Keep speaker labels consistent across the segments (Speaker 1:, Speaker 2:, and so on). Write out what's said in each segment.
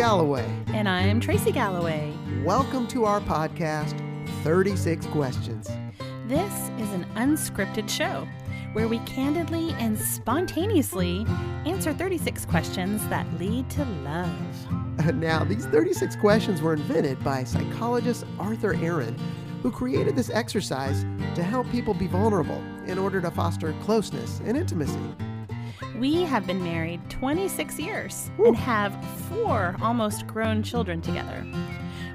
Speaker 1: Galloway.
Speaker 2: And I'm Tracy Galloway.
Speaker 1: Welcome to our podcast, 36 Questions.
Speaker 2: This is an unscripted show where we candidly and spontaneously answer 36 questions that lead to love.
Speaker 1: Now, these 36 questions were invented by psychologist Arthur Aron, who created this exercise to help people be vulnerable in order to foster closeness and intimacy.
Speaker 2: We have been married 26 years and have four almost grown children together.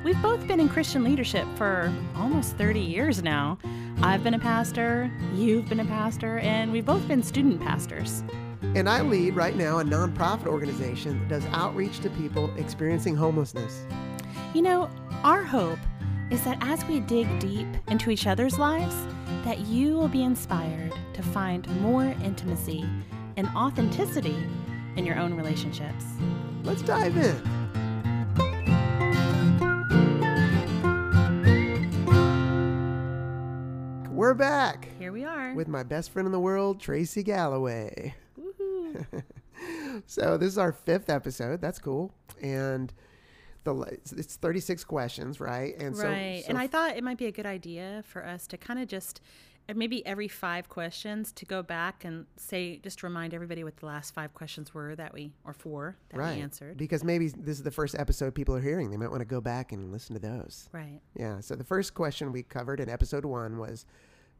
Speaker 2: We've both been in Christian leadership for almost 30 years now. I've been a pastor, you've been a pastor, and we've both been student pastors.
Speaker 1: And I lead right now a nonprofit organization that does outreach to people experiencing homelessness.
Speaker 2: You know, our hope is that as we dig deep into each other's lives, that you will be inspired to find more intimacy and authenticity in your own relationships.
Speaker 1: Let's dive in. We're back
Speaker 2: Here we are.
Speaker 1: with my best friend in the world, Tracy Galloway.
Speaker 2: Woohoo.
Speaker 1: So this is our fifth episode. That's cool. And the it's- it's 36 questions, right? And so,
Speaker 2: right.
Speaker 1: so
Speaker 2: and I thought it might be a good idea for us to kind of just maybe every five questions to go back and say just remind everybody what the last five questions were that we or four that
Speaker 1: right
Speaker 2: we answered.
Speaker 1: because maybe this is the first episode people are hearing. They might want to go back and listen to those.
Speaker 2: Right.
Speaker 1: Yeah. So the first question we covered in episode one was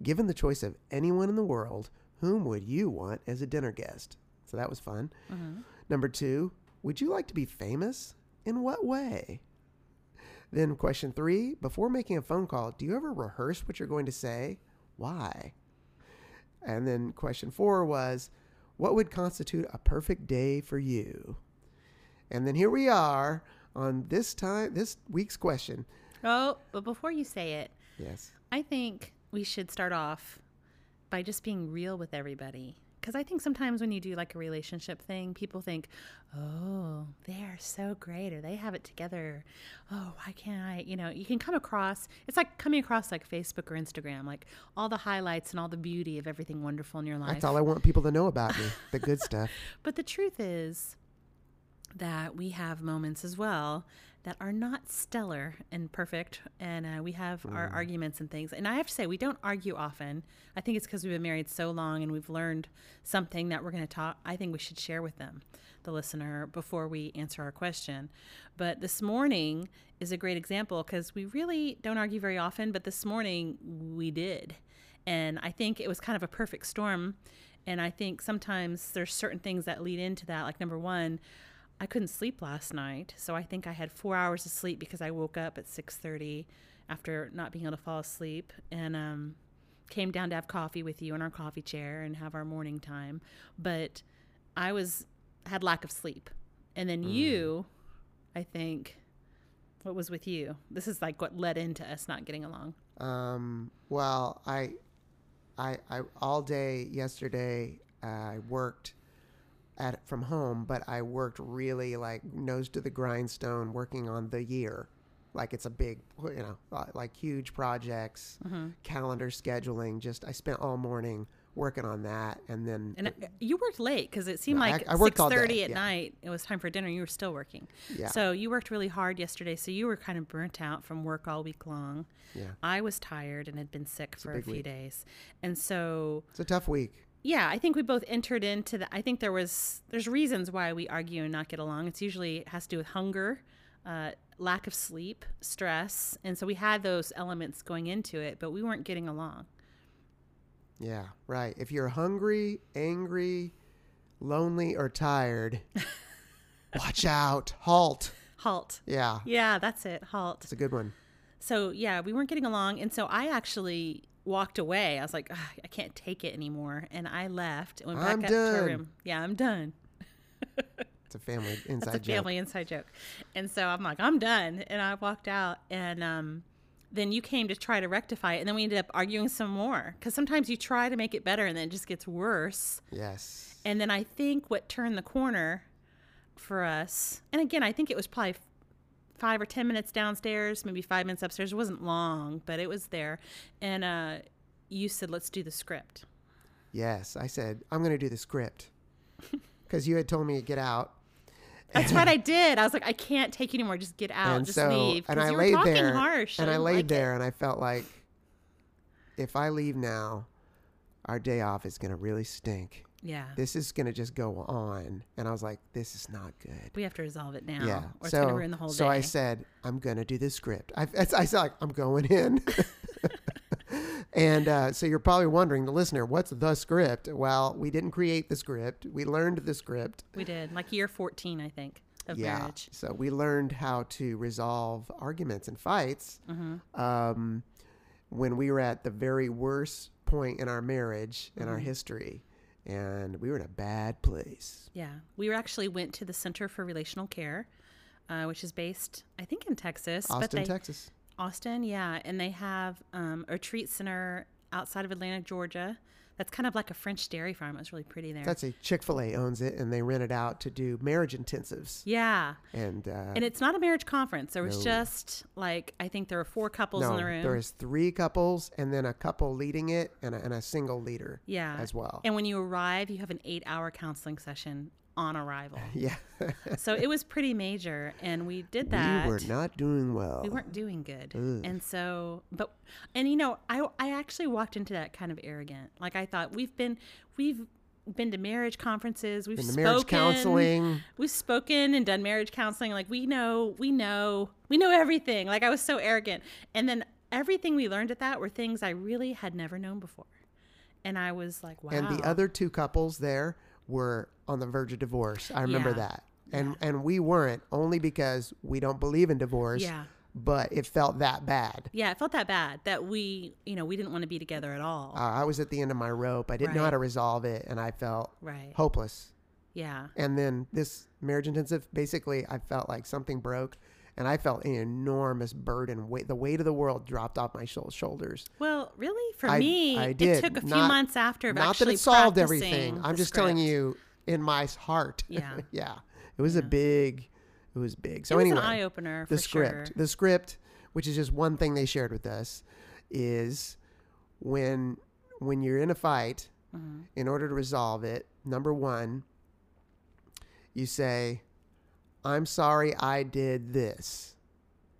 Speaker 1: given the choice of anyone in the world, whom would you want as a dinner guest? So that was fun.
Speaker 2: Mhm.
Speaker 1: Number two, would you like to be famous? In what way? Then question three, before making a phone call, do you ever rehearse what you're going to say? Why? And then question four was, what would constitute a perfect day for you? And then here we are on this time, this week's question.
Speaker 2: Oh, but before you say it,
Speaker 1: Yes.
Speaker 2: I think we should start off by just being real with everybody. Because I think sometimes when you do like a relationship thing, people think, oh, they're so great or they have it together. Oh, why can't I? You know, you can come across, it's like coming across like Facebook or Instagram, like all the highlights and all the beauty of everything wonderful in your life.
Speaker 1: That's all I want people to know about me, the good stuff.
Speaker 2: But the truth is that we have moments as well that are not stellar and perfect. And uh, we have our arguments and things. And I have to say, we don't argue often. I think it's because we've been married so long and we've learned something that we're going to talk. I think we should share with them, the listener, before we answer our question. But this morning is a great example because we really don't argue very often. But this morning we did. And I think it was kind of a perfect storm. And I think sometimes there's certain things that lead into that. Like number one, I couldn't sleep last night, so I think I had four hours of sleep because I woke up at six thirty after not being able to fall asleep, and um, came down to have coffee with you in our coffee chair and have our morning time. But I was had lack of sleep, and then you, I think, what was with you? This is like what led into us not getting along.
Speaker 1: Um, well, I, I, I all day yesterday I worked at from home, but I worked really like nose to the grindstone, working on the year, like it's a big, you know, like huge projects,
Speaker 2: Mm-hmm.
Speaker 1: calendar scheduling. Just I spent all morning working on that, and then
Speaker 2: And uh, you worked late because it seemed
Speaker 1: No,
Speaker 2: like
Speaker 1: I
Speaker 2: six
Speaker 1: day,
Speaker 2: at
Speaker 1: yeah.
Speaker 2: night. It was time for dinner. You were still working.
Speaker 1: Yeah.
Speaker 2: So you worked really hard yesterday. So you were kind of burnt out from work all week long.
Speaker 1: yeah,
Speaker 2: I was tired and had been sick for a,
Speaker 1: big
Speaker 2: few
Speaker 1: week.
Speaker 2: days, and so
Speaker 1: it's a tough week.
Speaker 2: Yeah, I think we both entered into the. I think there was there's reasons why we argue and not get along. It's usually it has to do with hunger, uh, lack of sleep, stress, and so we had those elements going into it, but we weren't getting along.
Speaker 1: Yeah, right. If you're hungry, angry, lonely, or tired, watch out. Halt.
Speaker 2: Halt.
Speaker 1: Yeah,
Speaker 2: Yeah, that's it. Halt.
Speaker 1: it's a good one.
Speaker 2: So yeah, we weren't getting along, and so I actually walked away. I was like, I can't take it anymore, and I left. and Went back
Speaker 1: I'm
Speaker 2: up to
Speaker 1: done.
Speaker 2: room. Yeah, I'm done.
Speaker 1: It's a family inside joke.
Speaker 2: That's a
Speaker 1: joke.
Speaker 2: family inside joke. And so I'm like, I'm done, and I walked out, and um, then you came to try to rectify it, and then we ended up arguing some more because sometimes you try to make it better, and then it just gets worse.
Speaker 1: Yes.
Speaker 2: And then I think what turned the corner for us, and again, I think it was probably five or 10 minutes downstairs, maybe five minutes upstairs. It wasn't long, but it was there. And uh, you said, let's do the script.
Speaker 1: Yes. I said, I'm going to do the script because you had told me to get out.
Speaker 2: That's what I did. I was like, I can't take you anymore. Just get out.
Speaker 1: and
Speaker 2: just
Speaker 1: so
Speaker 2: leave.
Speaker 1: And I
Speaker 2: you were
Speaker 1: laid
Speaker 2: talking
Speaker 1: there
Speaker 2: harsh.
Speaker 1: and I
Speaker 2: didn't
Speaker 1: laid
Speaker 2: like it.
Speaker 1: there and I felt like if I leave now, our day off is gonna really stink.
Speaker 2: Yeah.
Speaker 1: This is gonna just go on, and I was like, this is not good.
Speaker 2: we have to resolve it now.
Speaker 1: Yeah.
Speaker 2: Or it's
Speaker 1: so,
Speaker 2: going to ruin the whole
Speaker 1: so
Speaker 2: day.
Speaker 1: I said, I'm going to do the script. I, I said, like, I'm going in. and uh, so you're probably wondering, the listener, what's the script? Well, we didn't create the script. We learned the script.
Speaker 2: we did. Like year 14, I think, of
Speaker 1: yeah.
Speaker 2: marriage.
Speaker 1: So we learned how to resolve arguments and fights
Speaker 2: Mm-hmm.
Speaker 1: um, when we were at the very worst point in our marriage, in
Speaker 2: Mm-hmm.
Speaker 1: our history. And we were in a bad place.
Speaker 2: Yeah. We were actually went to the Center for Relational Care, uh, which is based, I think, in Texas. but
Speaker 1: Austin,
Speaker 2: they,
Speaker 1: Texas.
Speaker 2: Austin, yeah. And they have um, a retreat center outside of Atlanta, Georgia. That's kind of like a French dairy farm. It was really pretty there.
Speaker 1: That's a Chick fil A owns it, and they rent it out to do marriage intensives.
Speaker 2: yeah.
Speaker 1: And, uh,
Speaker 2: And it's not a marriage conference. There was
Speaker 1: No.
Speaker 2: just like, I think there were four couples
Speaker 1: no,
Speaker 2: in the room.
Speaker 1: there is three couples, and then a couple leading it, and a, and a single leader
Speaker 2: yeah.
Speaker 1: as well.
Speaker 2: And when you arrive, you have an eight hour counseling session on arrival.
Speaker 1: yeah.
Speaker 2: so it was pretty major. And we did that.
Speaker 1: we were not doing well.
Speaker 2: we weren't doing good
Speaker 1: Ugh.
Speaker 2: and so but and you know i i actually walked into that kind of arrogant like i thought we've been we've been to marriage conferences we've
Speaker 1: the
Speaker 2: spoken
Speaker 1: marriage counseling.
Speaker 2: we've spoken and done marriage counseling like we know we know we know everything like i was so arrogant and then everything we learned at that were things i really had never known before and i was like wow
Speaker 1: And the other two couples there were on the verge of divorce. I remember
Speaker 2: Yeah.
Speaker 1: that. And and we weren't only because we don't believe in divorce.
Speaker 2: Yeah.
Speaker 1: But it felt that bad.
Speaker 2: yeah it felt that bad that we you know we didn't want to be together at all
Speaker 1: Uh, I was at the end of my rope. I didn't know how to resolve it, and I felt
Speaker 2: right
Speaker 1: hopeless.
Speaker 2: yeah
Speaker 1: And then this marriage intensive, basically, I felt like something broke, and I felt an enormous burden. Weight, the weight of the world dropped off my shou- shoulders.
Speaker 2: Well, really, for
Speaker 1: I-
Speaker 2: me,
Speaker 1: I did.
Speaker 2: it took a few
Speaker 1: Not-
Speaker 2: months after of
Speaker 1: Not that it solved everything. I'm just telling you, in my heart.
Speaker 2: Yeah.
Speaker 1: yeah. It was a big. It was big. So
Speaker 2: it
Speaker 1: anyway,
Speaker 2: an eye opener.
Speaker 1: the script,
Speaker 2: Sure.
Speaker 1: the script, which is just one thing they shared with us, is when when you're in a fight,
Speaker 2: Mm-hmm.
Speaker 1: in order to resolve it, number one, you say, "I'm sorry, I did this,"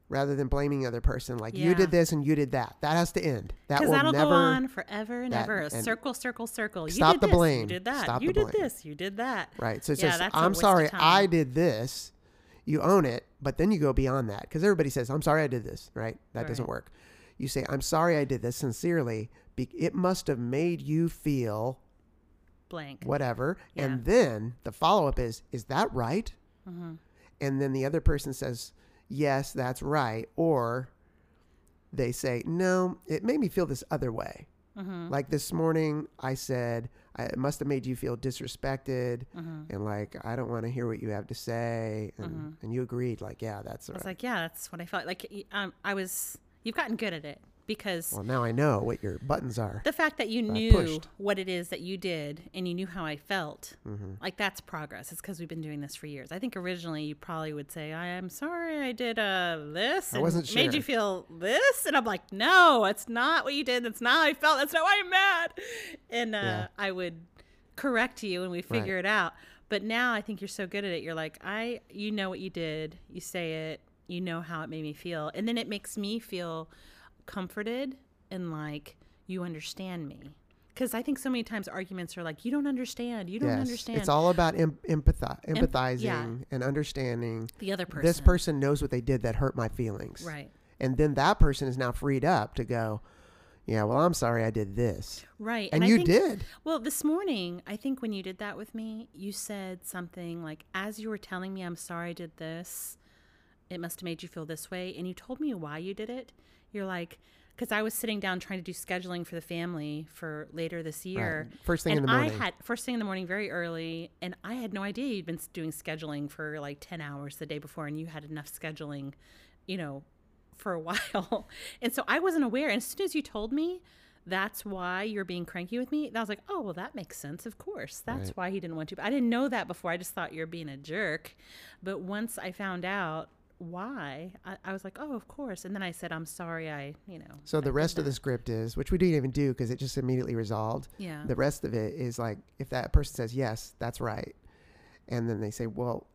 Speaker 1: rather than blaming the other person. Like you did this and you did that. That has to end. That will
Speaker 2: that'll
Speaker 1: never.
Speaker 2: go on forever and ever. A circle, circle, circle. You
Speaker 1: stop
Speaker 2: did
Speaker 1: the
Speaker 2: this,
Speaker 1: blame.
Speaker 2: You did that.
Speaker 1: Stop
Speaker 2: you did
Speaker 1: blame.
Speaker 2: this. You did that.
Speaker 1: Right. So it
Speaker 2: Yeah, a
Speaker 1: I'm sorry. I did this. You own it, but then you go beyond that because everybody says, I'm sorry I did this, right? That doesn't work. You say, I'm sorry I did this sincerely. Be- it must have made you feel
Speaker 2: Blank.
Speaker 1: whatever.
Speaker 2: Yeah.
Speaker 1: And then the follow up is, is that right?
Speaker 2: Mm-hmm.
Speaker 1: And then the other person says, yes, that's right. Or they say, no, it made me feel this other way.
Speaker 2: Mm-hmm.
Speaker 1: Like this morning, I said, I, it must have made you feel disrespected.
Speaker 2: Mm-hmm.
Speaker 1: And like, I don't want to hear what you have to say. And, and you agreed, like, yeah, that's Right.
Speaker 2: I was like, yeah, that's what I felt like. Um, I was. You've gotten good at it because
Speaker 1: well, now I know what your buttons are.
Speaker 2: the fact that you knew what it is that you did and you knew how I felt,
Speaker 1: Mm-hmm.
Speaker 2: like that's progress. It's because we've been doing this for years. I think originally you probably would say, "I am sorry, I did uh this
Speaker 1: I wasn't
Speaker 2: made you feel this," and I'm like, "No, it's not what you did. That's not how I felt. That's not why I'm mad." And uh,
Speaker 1: Yeah.
Speaker 2: I would correct you and we figure it out. But now I think you're so good at it. You're like, I, you know what you did. You say it. You know how it made me feel, and then it makes me feel comforted and like you understand me. Because I think so many times arguments are like, you don't understand. You don't
Speaker 1: yes.
Speaker 2: understand
Speaker 1: It's all about em- empathi- empathizing
Speaker 2: yeah.
Speaker 1: and understanding.
Speaker 2: the other person.
Speaker 1: This person knows what they did that hurt my feelings.
Speaker 2: Right.
Speaker 1: And then that person is now freed up to go, yeah, well, I'm sorry I did this.
Speaker 2: Right.
Speaker 1: And,
Speaker 2: I
Speaker 1: you
Speaker 2: think-
Speaker 1: did.
Speaker 2: Well, this morning, I think when you did that with me, you said something like, as you were telling me, I'm sorry I did this, it must have made you feel this way. And you told me why you did it. You're like, because I was sitting down trying to do scheduling for the family for later this year.
Speaker 1: Right. First thing in the morning.
Speaker 2: I had first thing in the morning, very early, and I had no idea you'd been doing scheduling for like ten hours the day before, and you had enough scheduling, you know, for a while. and so I wasn't aware. And as soon as you told me, that's why you're being cranky with me. I was like, oh well, that makes sense. Of course, that's
Speaker 1: Right.
Speaker 2: why he didn't want to. But I didn't know that before. I just thought you're being a jerk. But once I found out why, I, I was like, oh, of course. And then I said, I'm sorry. I, you know.
Speaker 1: So the
Speaker 2: did
Speaker 1: rest of the script is, which we didn't even do because it just immediately resolved.
Speaker 2: yeah.
Speaker 1: The rest of it is like if that person says yes, that's right, and then they say, well,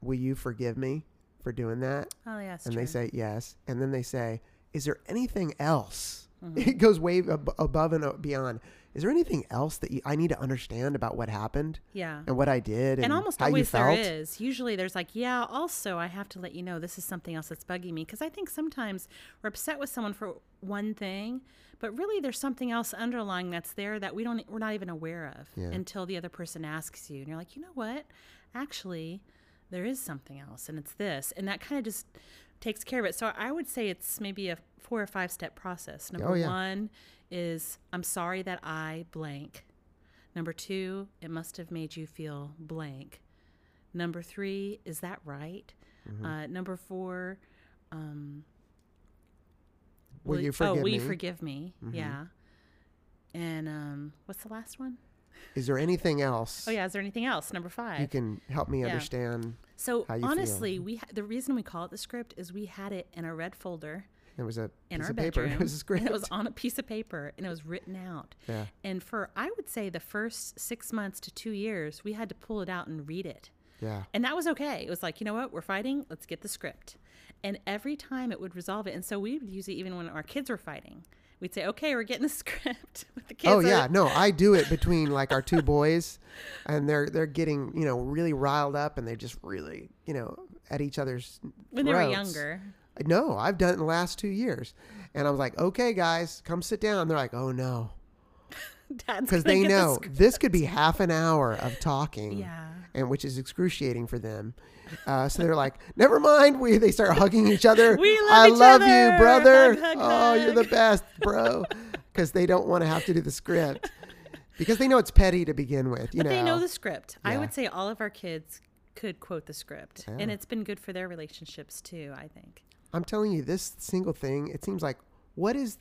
Speaker 1: "Will you forgive me for doing that?"
Speaker 2: Oh, yes
Speaker 1: and
Speaker 2: true.
Speaker 1: they say yes, and then they say, "Is there anything else?"
Speaker 2: Mm-hmm.
Speaker 1: It goes way ab- above and beyond. Is there anything else that you, I need to understand about what happened
Speaker 2: yeah.
Speaker 1: and what I did and,
Speaker 2: And almost
Speaker 1: how you
Speaker 2: always there
Speaker 1: felt?
Speaker 2: is. Usually there's like, yeah, also I have to let you know this is something else that's bugging me. Because I think sometimes we're upset with someone for one thing, but really there's something else underlying that's there that we don't, we're not even aware of
Speaker 1: Yeah.
Speaker 2: until the other person asks you. And you're like, you know what? Actually, there is something else and it's this. And that kind of just takes care of it. So I would say it's maybe a four or five step process. Oh, Number
Speaker 1: Oh, yeah.
Speaker 2: one is I'm sorry that I blank. Number two, it must have made you feel blank. Number three, is that right?
Speaker 1: Mm-hmm.
Speaker 2: Uh, number four, um,
Speaker 1: Will you
Speaker 2: oh,
Speaker 1: forgive
Speaker 2: will you
Speaker 1: me?
Speaker 2: forgive me?
Speaker 1: Mhm.
Speaker 2: Yeah. And um, what's the last one?
Speaker 1: Is there anything else
Speaker 2: Oh yeah, is there anything else? Number five.
Speaker 1: you can help me
Speaker 2: Yeah.
Speaker 1: understand?
Speaker 2: so
Speaker 1: how you feel.
Speaker 2: honestly, we ha- the reason we call it the script is we had it in a red folder
Speaker 1: It was a
Speaker 2: in
Speaker 1: piece
Speaker 2: our
Speaker 1: of paper. It was a script.
Speaker 2: It was on a piece of paper and it was written out.
Speaker 1: yeah.
Speaker 2: And for I would say the first six months to two years, we had to pull it out and read it.
Speaker 1: Yeah.
Speaker 2: And that was okay. It was like, you know what, we're fighting, let's get the script. And every time it would resolve it. And so we would use it even when our kids were fighting. We'd say, okay, we're getting the script with the kids.
Speaker 1: Oh yeah, no, I do it between like our two boys, and they're they're getting you know really riled up, and they just really you know at each other's.
Speaker 2: When they were younger.
Speaker 1: No, I've done it in the last two years, and I was like, okay, guys, come sit down. They're like, oh no, because they
Speaker 2: get the
Speaker 1: know this could be half an hour of talking.
Speaker 2: Yeah.
Speaker 1: And which is excruciating for them. Uh, so they're like, never mind. We they start hugging each other.
Speaker 2: We love
Speaker 1: I
Speaker 2: each
Speaker 1: love
Speaker 2: other.
Speaker 1: you, brother.
Speaker 2: Hug, hug,
Speaker 1: oh, you're the best, bro. Because they don't want to have to do the script because they know it's petty to begin with. You
Speaker 2: But
Speaker 1: know,
Speaker 2: they know the script. I would say all of our kids could quote the script. And it's been good for their relationships too, I think.
Speaker 1: I'm telling you, this single thing. It seems like what is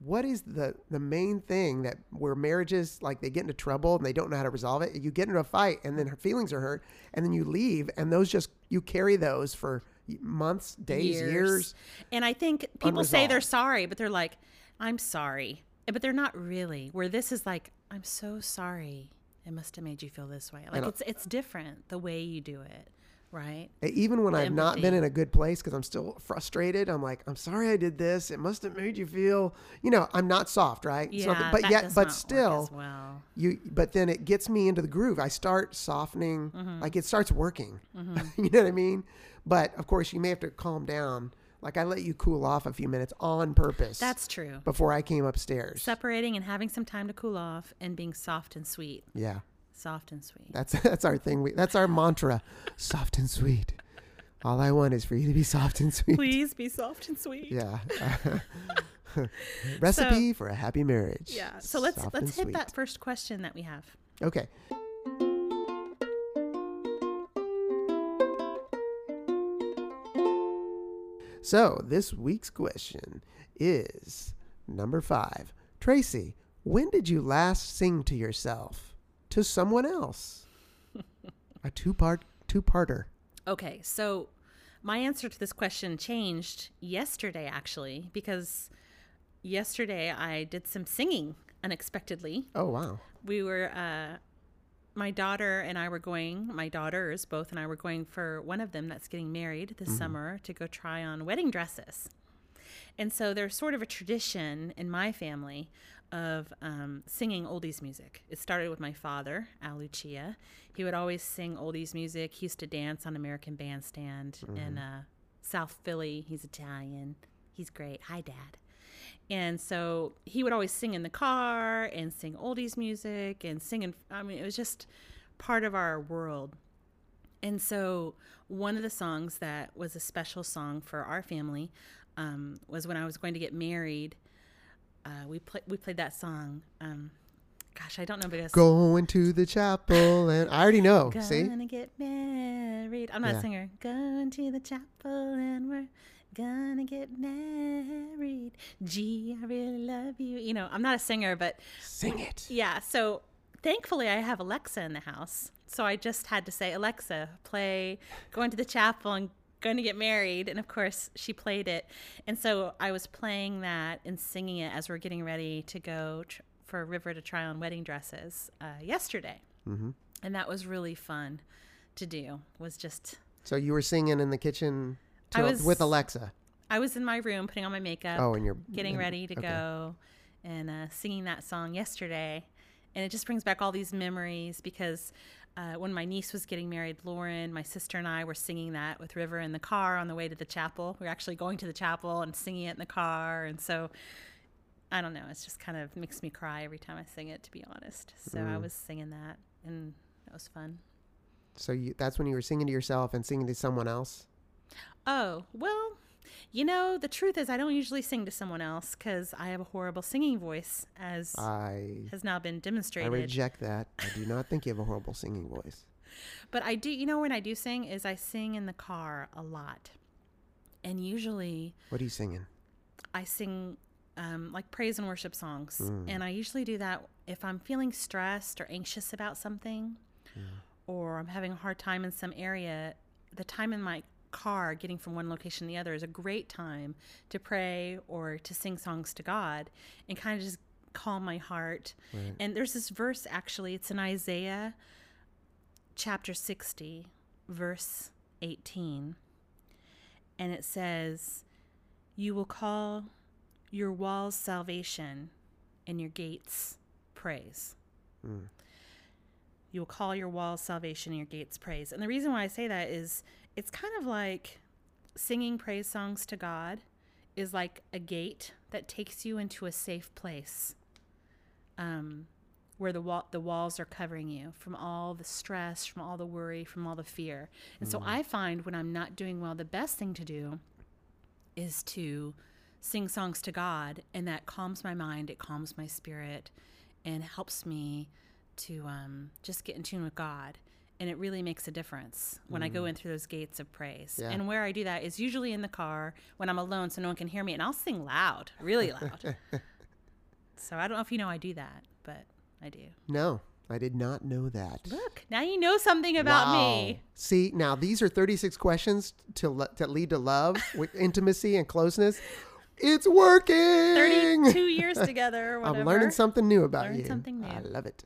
Speaker 1: what is the the main thing that where marriages like they get into trouble and they don't know how to resolve it. You get into a fight and then her feelings are hurt and then you leave and those just you carry those for months, days, years.
Speaker 2: And I think people say they're sorry, but they're like, I'm sorry. Eh, but they're not really. Where this is like, I'm so sorry. It must have made you feel this way. Like it's it's different the way you do it, right?
Speaker 1: Even when
Speaker 2: The
Speaker 1: I've not been in a good place because I'm still frustrated, I'm like, I'm sorry I did this. It must have made you feel, you know, I'm not soft, right?
Speaker 2: Yeah,
Speaker 1: but yet, but still,
Speaker 2: well.
Speaker 1: you. But then it gets me into the groove. I start softening,
Speaker 2: Mm-hmm.
Speaker 1: like it starts working. you know what I mean? But of course, you may have to calm down. Like I let you cool off a few minutes on purpose.
Speaker 2: That's true.
Speaker 1: before I came upstairs.
Speaker 2: Separating and having some time to cool off and being soft and sweet.
Speaker 1: yeah,
Speaker 2: Soft and sweet.
Speaker 1: that's that's our thing. We, that's our mantra: soft and sweet. All I want is for you to be soft and sweet.
Speaker 2: Please be soft and sweet.
Speaker 1: Yeah. Recipe for a happy marriage.
Speaker 2: Yeah. So let's
Speaker 1: Soft
Speaker 2: let's hit
Speaker 1: sweet.
Speaker 2: that first question that we have.
Speaker 1: Okay. So this week's question is number five. Tracy, when did you last sing to yourself? To someone else? a two part two parter.
Speaker 2: Okay, so my answer to this question changed yesterday actually because yesterday I did some singing unexpectedly.
Speaker 1: Oh wow.
Speaker 2: We were uh my daughter and I were going, my daughters both and I were going for one of them that's getting married this summer to go try on wedding dresses. And so there's sort of a tradition in my family of um, singing oldies music. It started with my father, Al Lucia. He would always sing oldies music. He used to dance on American Bandstand in uh, South Philly. He's Italian. He's great. Hi, Dad. And so he would always sing in the car and sing oldies music and sing. In, I mean, it was just part of our world. And so, one of the songs that was a special song for our family um, was when I was going to get married. Uh, we played we played that song. Um, gosh, I don't know because
Speaker 1: Going to the chapel and I already know. See?
Speaker 2: gonna get married. I'm not
Speaker 1: Yeah.
Speaker 2: a singer. Going to the chapel and we're gonna get married. Gee, I really love you. You know, I'm not a singer, but
Speaker 1: Sing it.
Speaker 2: yeah. So thankfully, I have Alexa in the house. So I just had to say, Alexa, play Going to the Chapel and Going to Get Married. And of course, she played it. And so I was playing that and singing it as we're getting ready to go tr- for River to try on wedding dresses uh, yesterday.
Speaker 1: Mm-hmm.
Speaker 2: And that was really fun to do, was just
Speaker 1: So you were singing in the kitchen to-
Speaker 2: was-
Speaker 1: with Alexa.
Speaker 2: I was in my room putting on my makeup,
Speaker 1: Oh, and you're
Speaker 2: getting
Speaker 1: and-
Speaker 2: ready to
Speaker 1: okay.
Speaker 2: go, and uh, singing that song yesterday. And it just brings back all these memories because uh, when my niece was getting married, Lauren, my sister, and I were singing that with River in the car on the way to the chapel. We were actually going to the chapel and singing it in the car. And so I don't know, it's just kind of makes me cry every time I sing it, to be honest. So I
Speaker 1: Mm.
Speaker 2: was singing that, and that was fun.
Speaker 1: So you, that's when you were singing to yourself and singing to someone else.
Speaker 2: Oh, well, you know, the truth is, I don't usually sing to someone else because I have a horrible singing voice, as
Speaker 1: I
Speaker 2: has now been demonstrated.
Speaker 1: I reject that. I do not think you have a horrible singing voice.
Speaker 2: But I do, you know, when I do sing, is I sing in the car a lot. And usually
Speaker 1: What are you singing?
Speaker 2: I sing um, like praise and worship songs. And I usually do that if I'm feeling stressed or anxious about something or I'm having a hard time in some area. The time in my car getting from one location to the other is a great time to pray or to sing songs to God and kind of just calm my heart.
Speaker 1: Right.
Speaker 2: And there's this verse actually, it's in Isaiah chapter 60, verse 18. And it says, You will call your walls salvation and your gates praise.
Speaker 1: Mm.
Speaker 2: You will call your walls salvation and your gates praise. And the reason why I say that is it's kind of like singing praise songs to God is like a gate that takes you into a safe place. Um, where the wall the walls are covering you from all the stress, from all the worry, from all the fear. And so I find when I'm not doing well, the best thing to do is to sing songs to God, and that calms my mind, it calms my spirit, and helps me to um, just get in tune with God. And it really makes a difference when I go mm. in through those gates of praise.
Speaker 1: Yeah.
Speaker 2: And where I do that is usually in the car when I'm alone so no one can hear me, and I'll sing loud, really loud. so I don't know if you know I do that, but I do.
Speaker 1: No, I did not know that.
Speaker 2: Look, now you know something about me.
Speaker 1: See, now these are 36 questions to le- to lead to love with intimacy and closeness. It's working.
Speaker 2: 32 years together whatever.
Speaker 1: I'm learning something new about
Speaker 2: Learn
Speaker 1: you.
Speaker 2: something new.
Speaker 1: I love it.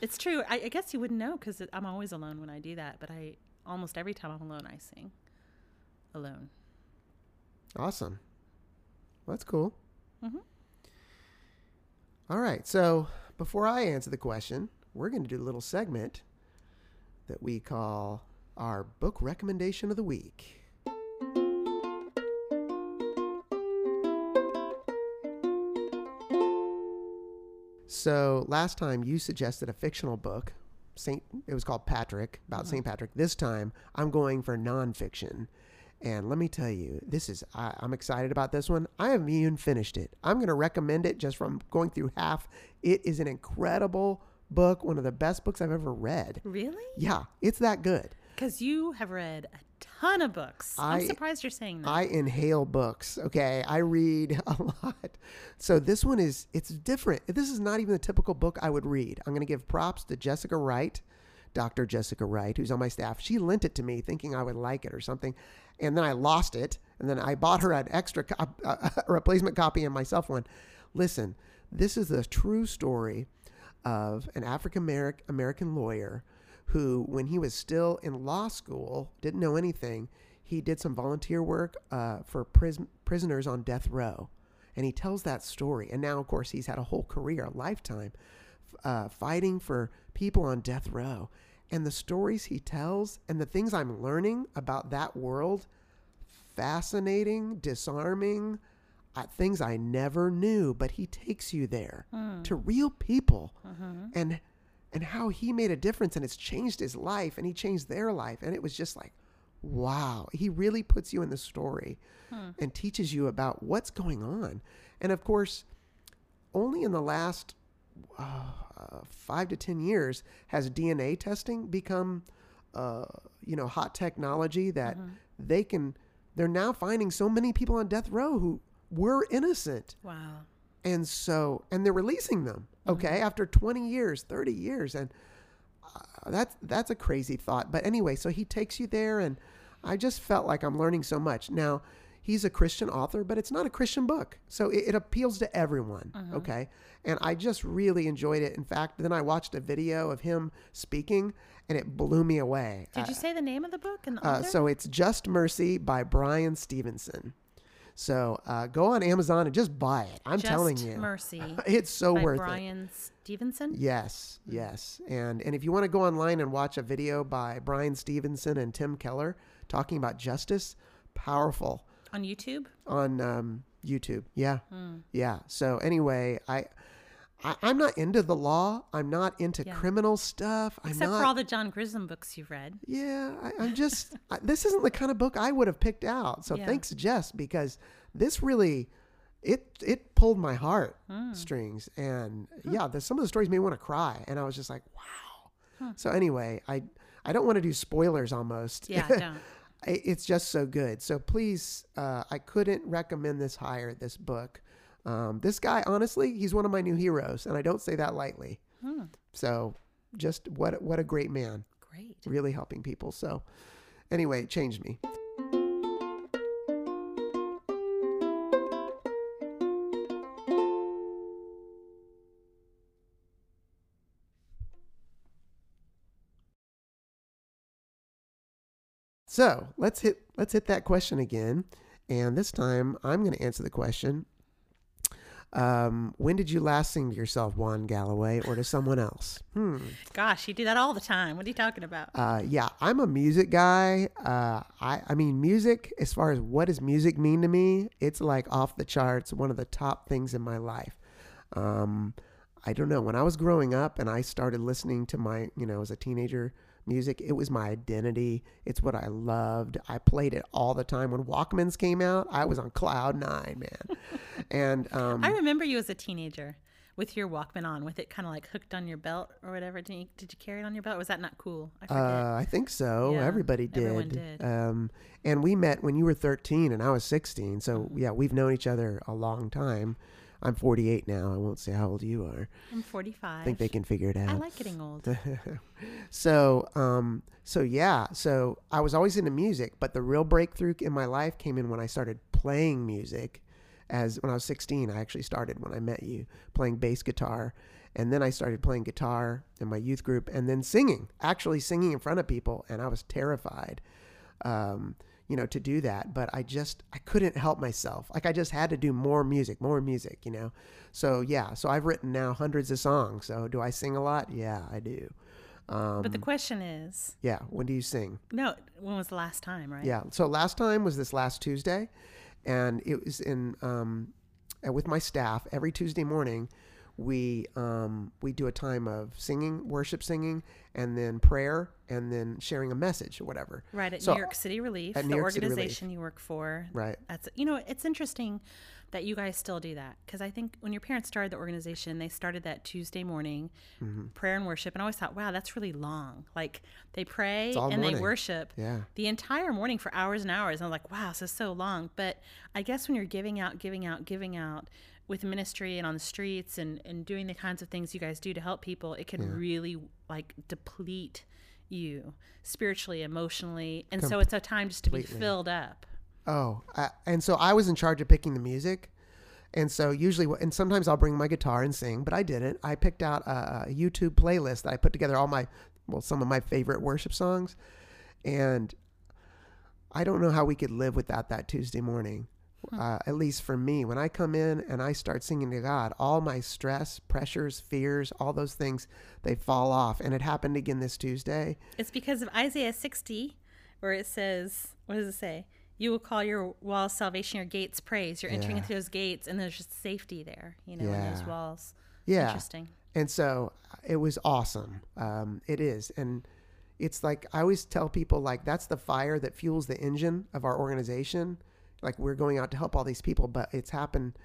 Speaker 2: It's true. I, I guess you wouldn't know because I'm always alone when I do that. But I almost every time I'm alone, I sing alone.
Speaker 1: Awesome. Well, that's cool.
Speaker 2: Mhm.
Speaker 1: All right. So before I answer the question, we're going to do a little segment that we call our book recommendation of the week. So last time you suggested a fictional book, Saint. It was called Patrick about mm-hmm. Saint Patrick. This time I'm going for nonfiction, and let me tell you, this is I, I'm excited about this one. I haven't even finished it. I'm going to recommend it just from going through half. It is an incredible book, one of the best books I've ever read.
Speaker 2: Really?
Speaker 1: Yeah, it's that good.
Speaker 2: Because you have read a ton of books. I,
Speaker 1: I-
Speaker 2: am surprised you're saying that.
Speaker 1: I inhale books. Okay, I read a lot. So this one is it's different. This is not even the typical book I would read. I'm going to give props to Jessica Wright, Dr. Jessica Wright, who's on my staff. She lent it to me thinking I would like it or something, and then I lost it, and then I bought her an extra cop, a replacement copy and myself one. Listen, this is a true story of an African American lawyer who, when he was still in law school, didn't know anything. He did some volunteer work uh, for pris- prisoners on death row. And he tells that story. And now, of course, he's had a whole career, a lifetime, uh, fighting for people on death row. And the stories he tells and the things I'm learning about that world fascinating, disarming, uh, things I never knew. But he takes you there to real people and and how he made a difference and it's changed his life and he changed their life. And it was just like, wow, he really puts you in the story and teaches you about what's going on. And of course, only in the last uh, five to 10 years has DNA testing become, uh, you know, hot technology that they can, they're now finding so many people on death row who were innocent.
Speaker 2: wow.
Speaker 1: And so, and they're releasing them, okay, after 20 years, 30 years. And uh, that's, that's a crazy thought. But anyway, so he takes you there, and I just felt like I'm learning so much. Now, he's a Christian author, but it's not a Christian book. So it, it appeals to everyone.
Speaker 2: Mm-hmm.
Speaker 1: Okay. And I just really enjoyed it. In fact, then I watched a video of him speaking and it blew me away.
Speaker 2: Did you
Speaker 1: Uh,
Speaker 2: say the name of the book and the
Speaker 1: uh, so it's Just Mercy by Bryan Stevenson. So uh, go on Amazon and just buy it. I'm
Speaker 2: Just
Speaker 1: telling you.
Speaker 2: Mercy
Speaker 1: It's so worth it.
Speaker 2: Bryan Stevenson.
Speaker 1: Yes, yes. And and if you want to go online and watch a video by Bryan Stevenson and Tim Keller talking about justice, powerful
Speaker 2: On YouTube?
Speaker 1: on um, YouTube. Yeah,
Speaker 2: Hmm.
Speaker 1: yeah. So anyway, I, I I'm not into the law. I'm not into
Speaker 2: Yeah.
Speaker 1: criminal stuff. I'm
Speaker 2: Except
Speaker 1: not.
Speaker 2: for all the John Grisham books you've read.
Speaker 1: yeah, I, I'm just. I, this isn't the kind of book I would have picked out. So
Speaker 2: Yeah.
Speaker 1: thanks, Jess, because this really. It it pulled my heart
Speaker 2: Hmm.
Speaker 1: strings and yeah, the, some of the stories made me want to cry and I was just like, wow.
Speaker 2: Hmm.
Speaker 1: So anyway, I I don't want to do spoilers almost.
Speaker 2: Yeah, don't.
Speaker 1: It's just so good. So please, uh, I couldn't recommend this higher. This book, um, this guy, honestly, he's one of my new heroes, and I don't say that lightly.
Speaker 2: Hmm.
Speaker 1: So just what what a great man,
Speaker 2: Great.
Speaker 1: really helping people. So anyway, it changed me. So let's hit let's hit that question again, and this time I'm going to answer the question. Um, when did you last sing to yourself, Juan Galloway, or to someone else? Hmm.
Speaker 2: Gosh, you do that all the time. What are you talking about?
Speaker 1: Uh, yeah, I'm a music guy. Uh, I, I mean, music, as far as what does music mean to me, it's like off the charts, one of the top things in my life. Um, I don't know. When I was growing up and I started listening to my, you know, as a teenager, music, it was my identity. It's what I loved. I played it all the time. When Walkmans came out, I was on cloud nine, man. and um,
Speaker 2: I remember you as a teenager with your Walkman on, with it kind of like hooked on your belt or whatever. Did you, did you carry it on your belt? Or was that not cool? I forget.
Speaker 1: Uh, I think so.
Speaker 2: Yeah,
Speaker 1: Everybody did.
Speaker 2: everyone did.
Speaker 1: Um, and we met when you were 13 and I was 16. So
Speaker 2: Mm-hmm.
Speaker 1: yeah, we've known each other a long time. I'm 48 now. I won't say how old you are.
Speaker 2: I'm 45.
Speaker 1: I think they can figure it out.
Speaker 2: I like getting old.
Speaker 1: so, um, so yeah, so I was always into music, but the real breakthrough in my life came in when I started playing music. As when I was 16, I actually started when I met you playing bass guitar, and then I started playing guitar in my youth group, and then singing, actually singing in front of people, and I was terrified, um, you know, to do that. But I just I couldn't help myself. Like I just had to do more music, more music, you know. So yeah, so I've written now hundreds of songs. So do I sing a lot? Yeah, I do. Um,
Speaker 2: But the question is,
Speaker 1: yeah. When do you sing?
Speaker 2: no, when was the last time, right?
Speaker 1: Yeah. So last time was this last Tuesday, and it was in um, uh, with my staff every Tuesday morning. We um, we do a time of singing, worship singing, and then prayer, and then sharing a message or whatever.
Speaker 2: Right at
Speaker 1: So-
Speaker 2: New York City Relief,
Speaker 1: at
Speaker 2: the
Speaker 1: York
Speaker 2: organization you work for.
Speaker 1: Right.
Speaker 2: That's you know it's interesting that you guys still do that because I think when your parents started the organization, they started that Tuesday morning
Speaker 1: Mm-hmm.
Speaker 2: prayer and worship, and I always thought, wow, that's really long. Like they pray and they worship
Speaker 1: Yeah.
Speaker 2: the entire morning for hours and hours. And I'm like, wow, this is so long. But I guess when you're giving out, giving out, giving out with ministry and on the streets and, and doing the kinds of things you guys do to help people, it can really like deplete you spiritually, emotionally. And so it's a time just to be filled up.
Speaker 1: Oh, I, and so I was in charge of picking the music. And so usually, and sometimes I'll bring my guitar and sing, but I didn't. I picked out a, a YouTube playlist that I put together all my, well, some of my favorite worship songs. And I don't know how we could live without that Tuesday morning. Uh, at least for me, when I come in and I start singing to God, all my stress, pressures, fears, all those things, they fall off. And it happened again this Tuesday.
Speaker 2: It's because of Isaiah 60, where it says, what does it say? You will call your walls salvation, your gates praise. You're entering
Speaker 1: Yeah.
Speaker 2: into those gates, and there's just safety there, you know, in those
Speaker 1: Yeah.
Speaker 2: walls.
Speaker 1: Yeah.
Speaker 2: Interesting.
Speaker 1: And so it was awesome. Um, it is. And it's like, I always tell people, like, that's the fire that fuels the engine of our organization. Like, we're going out to help all these people, but it's happened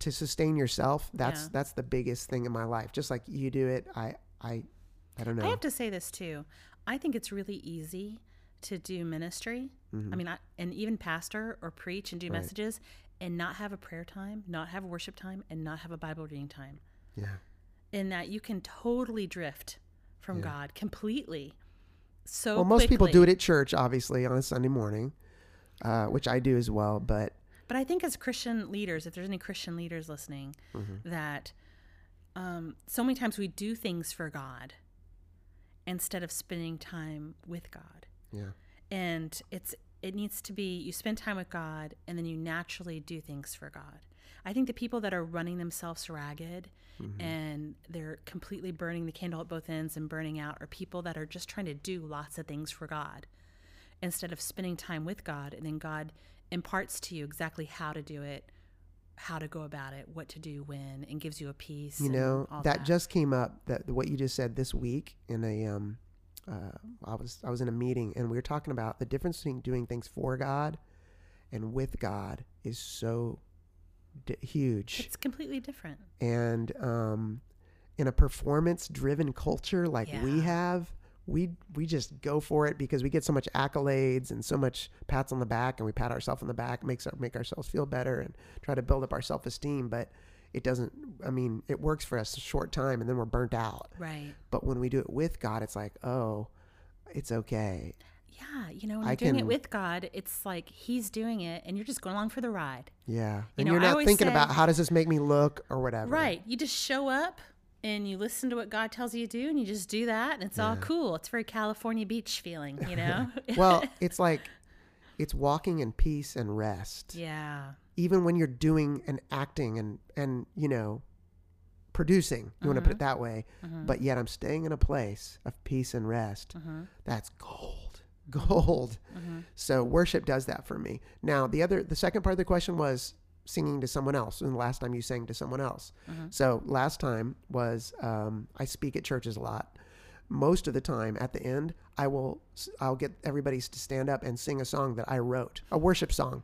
Speaker 1: to sustain yourself. That's,
Speaker 2: Yeah.
Speaker 1: that's the biggest thing in my life. Just like you do it. I, I, I don't know.
Speaker 2: I have to say this too. I think it's really easy to do ministry. I mm-hmm. mean, I, and even pastor or preach and do messages and not have a prayer time, not have worship time, and not have a Bible reading time.
Speaker 1: yeah.
Speaker 2: In that you can totally drift from God completely. So
Speaker 1: Well, most people do it at church, obviously, on a Sunday morning. Uh, which I do as well. But
Speaker 2: But I think as Christian leaders, if there's any Christian leaders listening,
Speaker 1: Mm-hmm.
Speaker 2: that um, so many times we do things for God instead of spending time with God.
Speaker 1: yeah,
Speaker 2: And it's it needs to be you spend time with God and then you naturally do things for God. I think the people that are running themselves ragged and they're completely burning the candle at both ends and burning out are people that are just trying to do lots of things for God instead of spending time with God and then God imparts to you exactly how to do it, how to go about it, what to do when, and gives you a peace.
Speaker 1: you know
Speaker 2: all
Speaker 1: that, just came up that what you just said this week in a um, uh, I was I was in a meeting and we were talking about the difference between doing things for God and with God is so d- huge.
Speaker 2: it's completely different.
Speaker 1: and um, in a performance driven culture like we have we we just go for it because we get so much accolades and so much pats on the back and we pat ourselves on the back makes our, make ourselves feel better and try to build up our self-esteem but it doesn't i mean it works for us a short time and then we're burnt out
Speaker 2: Right.
Speaker 1: but when we do it with god it's like oh it's okay
Speaker 2: Yeah, you know, when you're doing
Speaker 1: can-
Speaker 2: it with God, it's like He's doing it, and you're just going along for the ride.
Speaker 1: yeah
Speaker 2: You
Speaker 1: and
Speaker 2: know,
Speaker 1: you're not thinking
Speaker 2: say-
Speaker 1: about how does this make me look or whatever
Speaker 2: Right. You just show up and you listen to what God tells you to do, and you just do that, and it's all cool. It's very California beach feeling, you know?
Speaker 1: well it's like it's walking in peace and rest.
Speaker 2: Yeah.
Speaker 1: even when you're doing and acting and and you know producing you want to put it mm-hmm. that way mm-hmm. but yet i'm staying in a place of peace and rest mm-hmm. that's gold gold. So worship does that for me. Now the other the second part of the question was singing to someone else and the last time you sang to someone else so last time was um, i speak at churches a lot most of the time at the end i will i'll get everybody to stand up and sing a song that i wrote a worship song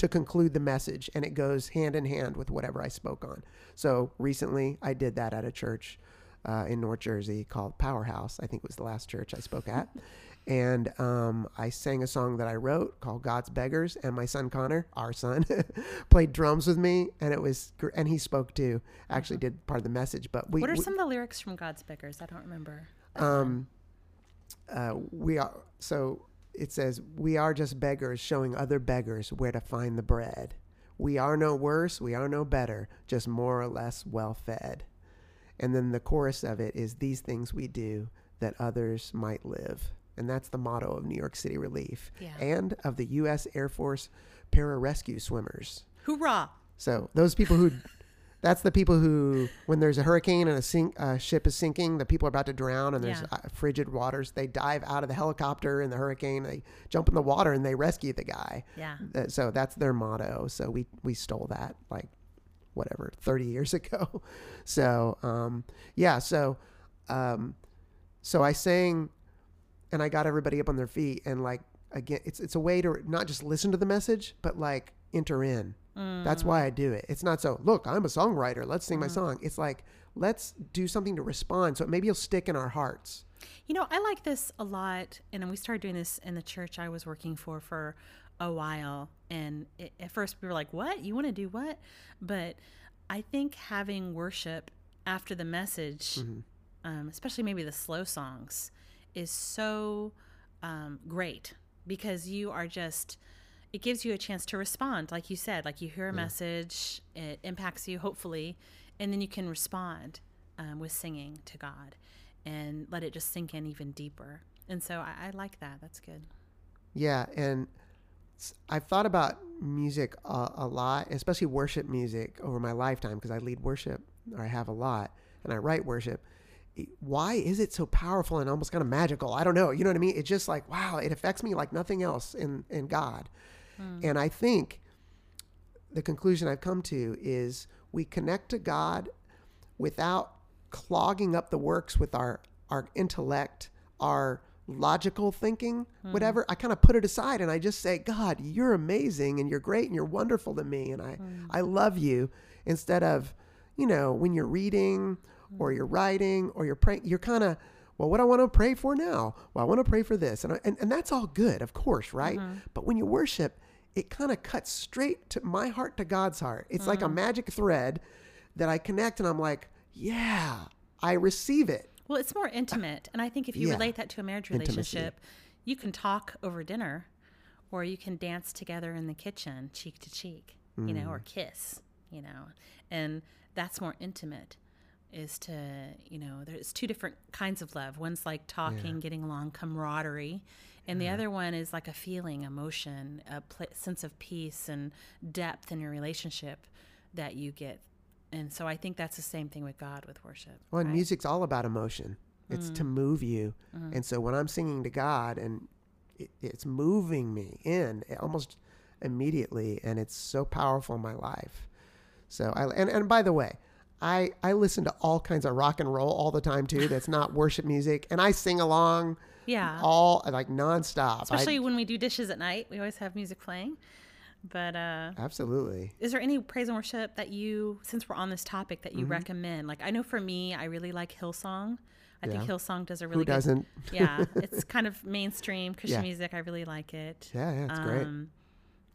Speaker 1: to conclude the message and it goes hand in hand with whatever I spoke on. So recently I did that at a church uh, in North Jersey called Powerhouse. I think it was the last church I spoke at. And um, I sang a song that I wrote called God's Beggars. And my son Connor, our son, played drums with me. And it was, gr- and he spoke too, actually did part of the message. But we,
Speaker 2: What are
Speaker 1: we-
Speaker 2: some of the lyrics from God's Beggars? I don't remember.
Speaker 1: um, uh, we are so it says we are just beggars showing other beggars where to find the bread we are no worse we are no better just more or less well fed and then the chorus of it is these things we do that others might live and that's the motto of new york city relief
Speaker 2: Yeah.
Speaker 1: and of the u.s air force pararescue swimmers
Speaker 2: Hoorah!
Speaker 1: so those people who, that's the people who, when there's a hurricane and a sink, uh, ship is sinking, the people are about to drown and there's
Speaker 2: Yeah.
Speaker 1: uh, frigid waters. They dive out of the helicopter in the hurricane. They jump in the water and they rescue the guy.
Speaker 2: Yeah.
Speaker 1: Uh, So that's their motto. So we we stole that like whatever 30 years ago. So um, yeah. So um, so I sang, and I got everybody up on their feet and like again, it's it's a way to not just listen to the message, but like enter in. That's why I do it. It's not so, look, I'm a songwriter. Let's sing my song. It's like, let's do something to respond. So maybe it'll stick in our hearts.
Speaker 2: You know, I like this a lot, and we started doing this in the church I was working for for a while. And it, at first, we were like, "What? You want to do what?" But I think having worship after the message, um, especially maybe the slow songs, is so um, great because you are just. It gives you a chance to respond, like you said. Like you hear a message, it impacts you, hopefully, and then you can respond um, with singing to God and let it just sink in even deeper. And so I, I like that. That's good.
Speaker 1: Yeah. And i've thought about music a, a lot, especially worship music over my lifetime because I lead worship or I have a lot and I write worship. Why is it so powerful and almost kind of magical? I don't know. You know what I mean? It's just like, wow, it affects me like nothing else in, in God. Hmm. And I think the conclusion I've come to is we connect to God without clogging up the works with our our intellect, our logical thinking, hmm. whatever. I kind of put it aside and I just say, God, you're amazing and you're great and you're wonderful to me and I hmm. I love you instead of, you know, when you're reading or mm. you're writing or you're praying, you're kind of well, what do I want to pray for now? Well, I want to pray for this. And, I, and, and that's all good, of course, right? Mm-hmm. But when you worship, it kind of cuts straight to my heart to God's heart. It's like a mm-hmm. magic thread that I connect and I'm like, yeah, I receive it.
Speaker 2: Well, it's more intimate. And I think if you
Speaker 1: Yeah.
Speaker 2: relate that to a marriage
Speaker 1: Intimacy.
Speaker 2: relationship, you can talk over dinner or you can dance together in the kitchen, cheek to cheek, you know, or mm. kiss, you know, and that's more intimate. Is to you know, there's two different kinds of love. One's like talking, getting along, camaraderie, and the other one is like a feeling, emotion, a pl- sense of peace and depth in your relationship that you get. And so I think that's the same thing with God with worship.
Speaker 1: Well, and
Speaker 2: right?
Speaker 1: music's all about emotion. It's to move you.
Speaker 2: Mm-hmm.
Speaker 1: And so when I'm singing to God and it, it's moving me in almost immediately, and it's so powerful in my life. So I and, and by the way, I I listen to all kinds of rock and roll all the time too. That's not worship music, and I sing along
Speaker 2: yeah.
Speaker 1: all like nonstop.
Speaker 2: Especially
Speaker 1: I,
Speaker 2: when we do dishes at night, we always have music playing. But uh,
Speaker 1: absolutely.
Speaker 2: is there any praise and worship that you, since we're on this topic, that you
Speaker 1: Mm-hmm.
Speaker 2: recommend? Like I know for me, I really like Hillsong. I
Speaker 1: Yeah.
Speaker 2: think Hillsong does a
Speaker 1: Who
Speaker 2: really good.
Speaker 1: doesn't?
Speaker 2: Yeah, it's kind of mainstream Christian
Speaker 1: Yeah.
Speaker 2: music. I really like it.
Speaker 1: Yeah, yeah, it's great.
Speaker 2: Um,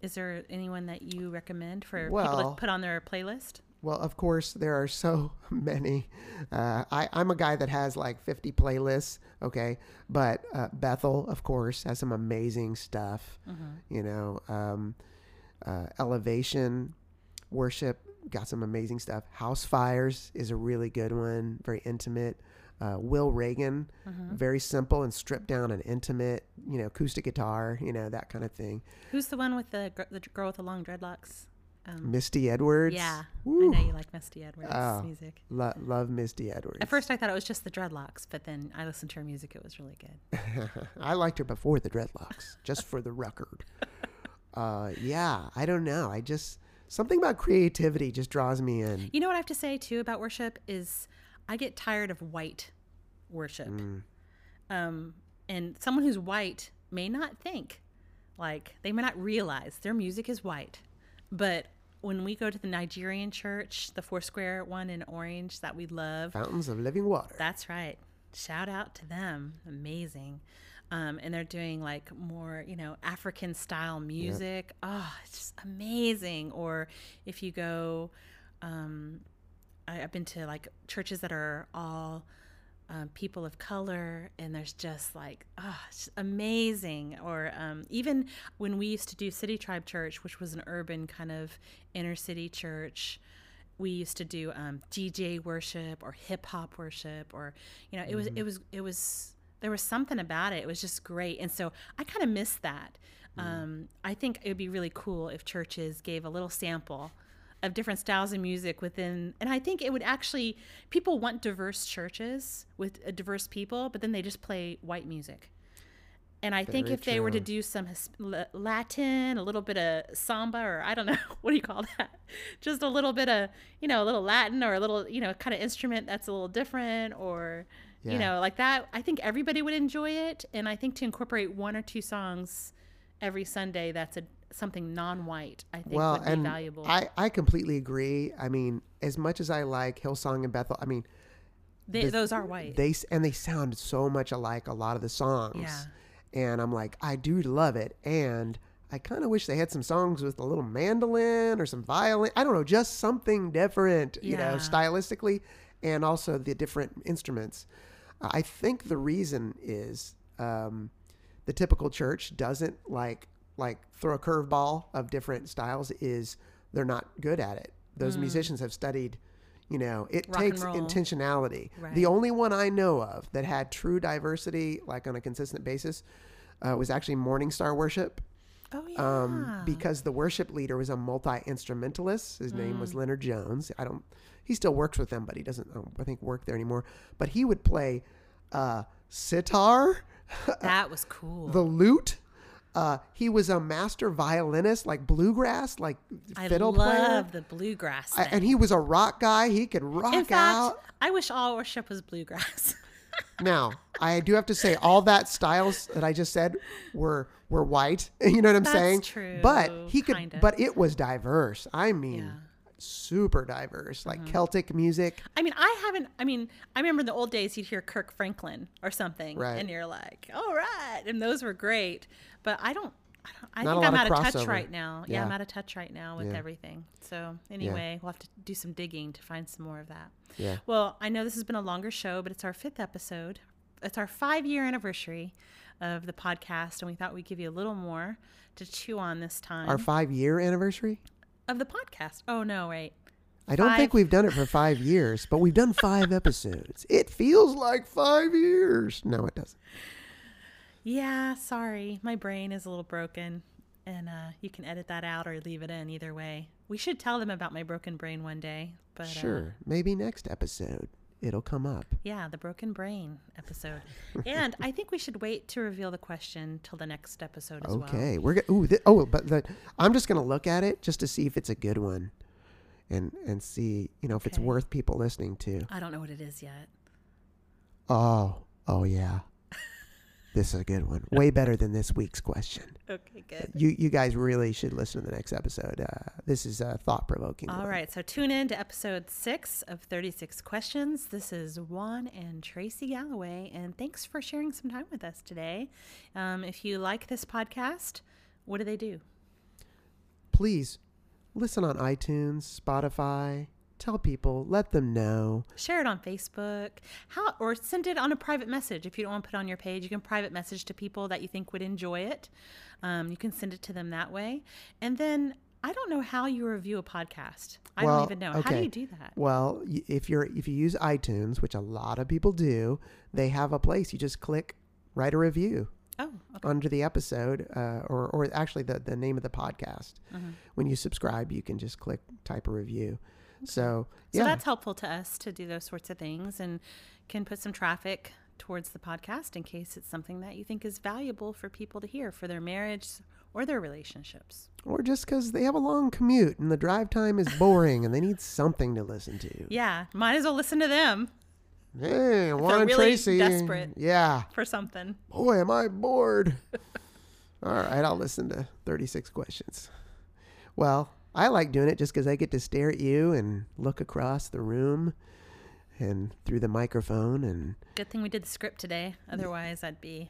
Speaker 2: Is there anyone that you recommend for people to put on their playlist?
Speaker 1: Well, of course, there are so many. Uh, I, I'm a guy that has like 50 playlists, okay? But uh, Bethel, of course, has some amazing stuff. You know, um, uh, Elevation, Worship, got some amazing stuff. House Fires is a really good one, very intimate. Uh, Will Reagan, very simple and stripped down and intimate, you know, acoustic guitar, you know, that kind of thing.
Speaker 2: Who's the one with the gr- the girl with the long dreadlocks? Um,
Speaker 1: Misty Edwards.
Speaker 2: yeah,
Speaker 1: Woo.
Speaker 2: I know you like Misty Edwards
Speaker 1: Oh.
Speaker 2: music.
Speaker 1: Lo- love Misty Edwards.
Speaker 2: At first, I thought it was just the dreadlocks, but then I listened to her music. It was really good.
Speaker 1: I liked her before the dreadlocks, just for the record. Uh, yeah, I don't know. I just something about creativity just draws me in.
Speaker 2: You know what I have to say too about worship is I get tired of white worship.
Speaker 1: Mm.
Speaker 2: Um, and someone who's white may not think like they may not realize their music is white, but when we go to the Nigerian church, the Foursquare one in Orange that we love,
Speaker 1: Fountains of living water.
Speaker 2: that's right. Shout out to them. Amazing. Um, and they're doing like more, you know, African style music. Oh, it's just amazing. Or if you go, um, I, I've been to like churches that are all um, people of color, and there's just like, oh, it's amazing. Or um, even when we used to do City Tribe Church, which was an urban kind of inner city church, we used to do um, DJ worship or hip hop worship, or you know, it was it was it was there was something about it. It was just great, and so I kind of missed that. Um, I think it would be really cool if churches gave a little sample of different styles of music within and i think it would actually people want diverse churches with uh, diverse people but then they just play white music. And i think
Speaker 1: Very
Speaker 2: if they were to do some His- latin a little bit of samba or i don't know what do you call that just a little bit of you know a little latin or a little you know kind of instrument that's a little different or
Speaker 1: Yeah.
Speaker 2: you know like that i think everybody would enjoy it. And i think to incorporate one or two songs every sunday that's a something non-white i think
Speaker 1: well,
Speaker 2: would be
Speaker 1: and
Speaker 2: valuable
Speaker 1: I, I completely agree. I mean, as much as I like Hillsong and Bethel, I mean,
Speaker 2: They,
Speaker 1: the-
Speaker 2: those are white.
Speaker 1: they and they sound so much alike. A lot of the songs.
Speaker 2: Yeah.
Speaker 1: And I'm like, I do love it, and I kind of wish they had some songs with a little mandolin or some violin. I don't know, just something different, you know, stylistically, and also the different instruments. I think the reason is um, the typical church doesn't like like throw a curveball of different styles. Is they're not good at it. Those musicians have studied. You know, it
Speaker 2: Mm. Rock
Speaker 1: takes intentionality.
Speaker 2: Right.
Speaker 1: The only one I know of that had true diversity, like on a consistent basis, uh, was actually Morning Star Worship
Speaker 2: oh yeah.
Speaker 1: um, because the worship leader was a multi instrumentalist. His name
Speaker 2: Mm.
Speaker 1: was Leonard Jones. I don't. He still works with them, but he doesn't. um, I think work there anymore. But he would play uh, sitar,
Speaker 2: that was cool.
Speaker 1: the lute. Uh, he was a master violinist, like bluegrass, like
Speaker 2: I
Speaker 1: fiddle player.
Speaker 2: I love the bluegrass.
Speaker 1: I, and he was a rock guy. He could rock
Speaker 2: In fact,
Speaker 1: out.
Speaker 2: I wish all worship was bluegrass.
Speaker 1: Now, I do have to say, all that styles that I just said were were white. You know what I'm
Speaker 2: That's
Speaker 1: saying?
Speaker 2: true,
Speaker 1: But he could.
Speaker 2: kinda.
Speaker 1: But it was diverse. I mean,
Speaker 2: Yeah.
Speaker 1: super diverse, like Celtic music.
Speaker 2: I mean, I haven't. I mean, I remember in the old days you'd hear Kirk Franklin or something,
Speaker 1: Right.
Speaker 2: and you're like, "All right," and those were great. But I don't. I, don't, I think I'm out
Speaker 1: of
Speaker 2: of touch right now. Yeah, I'm out of touch right now with
Speaker 1: Yeah.
Speaker 2: everything. So anyway, we'll have to do some digging to find some more of that.
Speaker 1: Yeah.
Speaker 2: Well, I know this has been a longer show, but it's our fifth episode. It's our five year anniversary of the podcast, and we thought we'd give you a little more to chew on this time
Speaker 1: Our five year anniversary?
Speaker 2: of the podcast. Oh no, wait.
Speaker 1: I don't think we've done it for five years, but we've done five episodes. It feels like five years. No, it doesn't.
Speaker 2: Yeah, sorry. My brain is a little broken. And uh, you can edit that out or leave it in either way. We should tell them about my broken brain one day. But uh,
Speaker 1: Sure. Maybe next episode it'll come up.
Speaker 2: yeah, the broken brain episode. and I think we should wait to reveal the question till the next episode as well.
Speaker 1: Okay. We're go- ooh, th- oh, but the, I'm just gonna look at it just to see if it's a good one, and and see you know if it's worth people listening to.
Speaker 2: I don't know what it is yet.
Speaker 1: Oh, oh yeah. This is a good one. Way better than this week's question.
Speaker 2: Okay, good.
Speaker 1: You you guys really should listen to the next episode. Uh, this is uh, thought provoking.
Speaker 2: All right, so tune in to episode six of 36 Questions. This is Juan and Tracy Galloway, and thanks for sharing some time with us today. Um, if you like this podcast, what do they do?
Speaker 1: Please listen on iTunes, Spotify. Tell people. Let them know.
Speaker 2: Share it on Facebook, how or send it on a private message. If you don't want to put it on your page, you can private message to people that you think would enjoy it. Um, you can send it to them that way, and then I don't know how you review a podcast. I
Speaker 1: Well,
Speaker 2: don't even know. How do you do that?
Speaker 1: Well, if you're if you use iTunes, which a lot of people do, they have a place you just click write a review
Speaker 2: Oh, okay.
Speaker 1: under the episode, uh, or or actually the the name of the podcast.
Speaker 2: Mhm.
Speaker 1: When you subscribe, you can just click type a review. So
Speaker 2: So that's helpful to us to do those sorts of things and can put some traffic towards the podcast in case it's something that you think is valuable for people to hear for their marriage or their relationships.
Speaker 1: or just because they have a long commute and the drive time is boring and they need something to listen to.
Speaker 2: Yeah, might as well listen to them
Speaker 1: Hey, Juan
Speaker 2: really
Speaker 1: Tracy.
Speaker 2: desperate.
Speaker 1: Yeah.
Speaker 2: for something.
Speaker 1: Boy, am I bored. All right, I'll listen to 36 questions. Well, I like doing it just because I get to stare at you and look across the room and through the microphone. And
Speaker 2: Good thing we did the script today. Otherwise, I'd be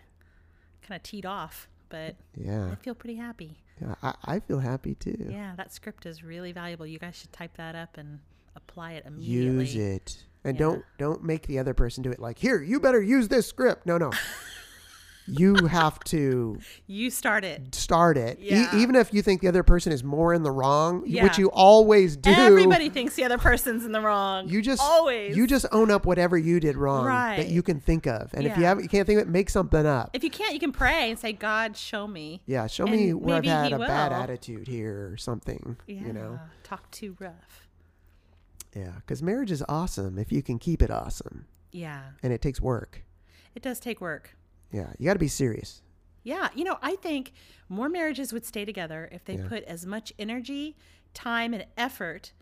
Speaker 2: kind of teed off. But
Speaker 1: yeah,
Speaker 2: I feel pretty happy.
Speaker 1: yeah I, I feel happy too.
Speaker 2: Yeah, that script is really valuable. You guys should type that up and apply it immediately.
Speaker 1: Use it. And
Speaker 2: Yeah.
Speaker 1: don't don't make the other person do it like, here, you better use this script. No, no. you have to
Speaker 2: You start it.
Speaker 1: start it. E-
Speaker 2: Yeah.
Speaker 1: even if you think the other person is more in the wrong,
Speaker 2: Yeah.
Speaker 1: which you always do.
Speaker 2: Everybody thinks the other person's in the wrong.
Speaker 1: You just
Speaker 2: always.
Speaker 1: you just own up whatever you did wrong
Speaker 2: right.
Speaker 1: that you can think of, and if you have you can't think of it, make something up.
Speaker 2: If you can't, you can pray and say, "God, show me."
Speaker 1: yeah, show
Speaker 2: and
Speaker 1: me where I've had a bad attitude here or something.
Speaker 2: Yeah,
Speaker 1: You know,
Speaker 2: talk too rough.
Speaker 1: yeah, because marriage is awesome if you can keep it awesome,
Speaker 2: Yeah,
Speaker 1: and it takes work.
Speaker 2: it does take work.
Speaker 1: Yeah, you got to be serious.
Speaker 2: Yeah, you know, I think more marriages would stay together if they
Speaker 1: Yeah.
Speaker 2: put as much energy, time, and effort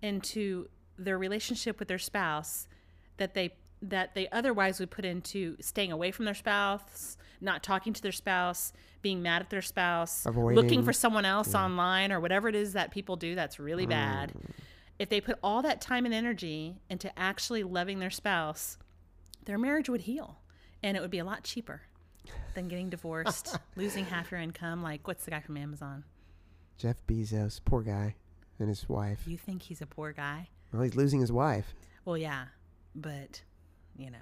Speaker 2: into their relationship with their spouse that they that they otherwise would put into staying away from their spouse, not talking to their spouse, being mad at their spouse, looking for someone else online or whatever it is that people do that's really bad. Mm. If they put all that time and energy into actually loving their spouse, their marriage would heal and it would be a lot cheaper than getting divorced, losing half your income. Like, what's the guy from Amazon?
Speaker 1: Jeff Bezos, poor guy, and his wife.
Speaker 2: You think he's a poor guy?
Speaker 1: Well, he's losing his wife.
Speaker 2: Well, yeah, but, you know,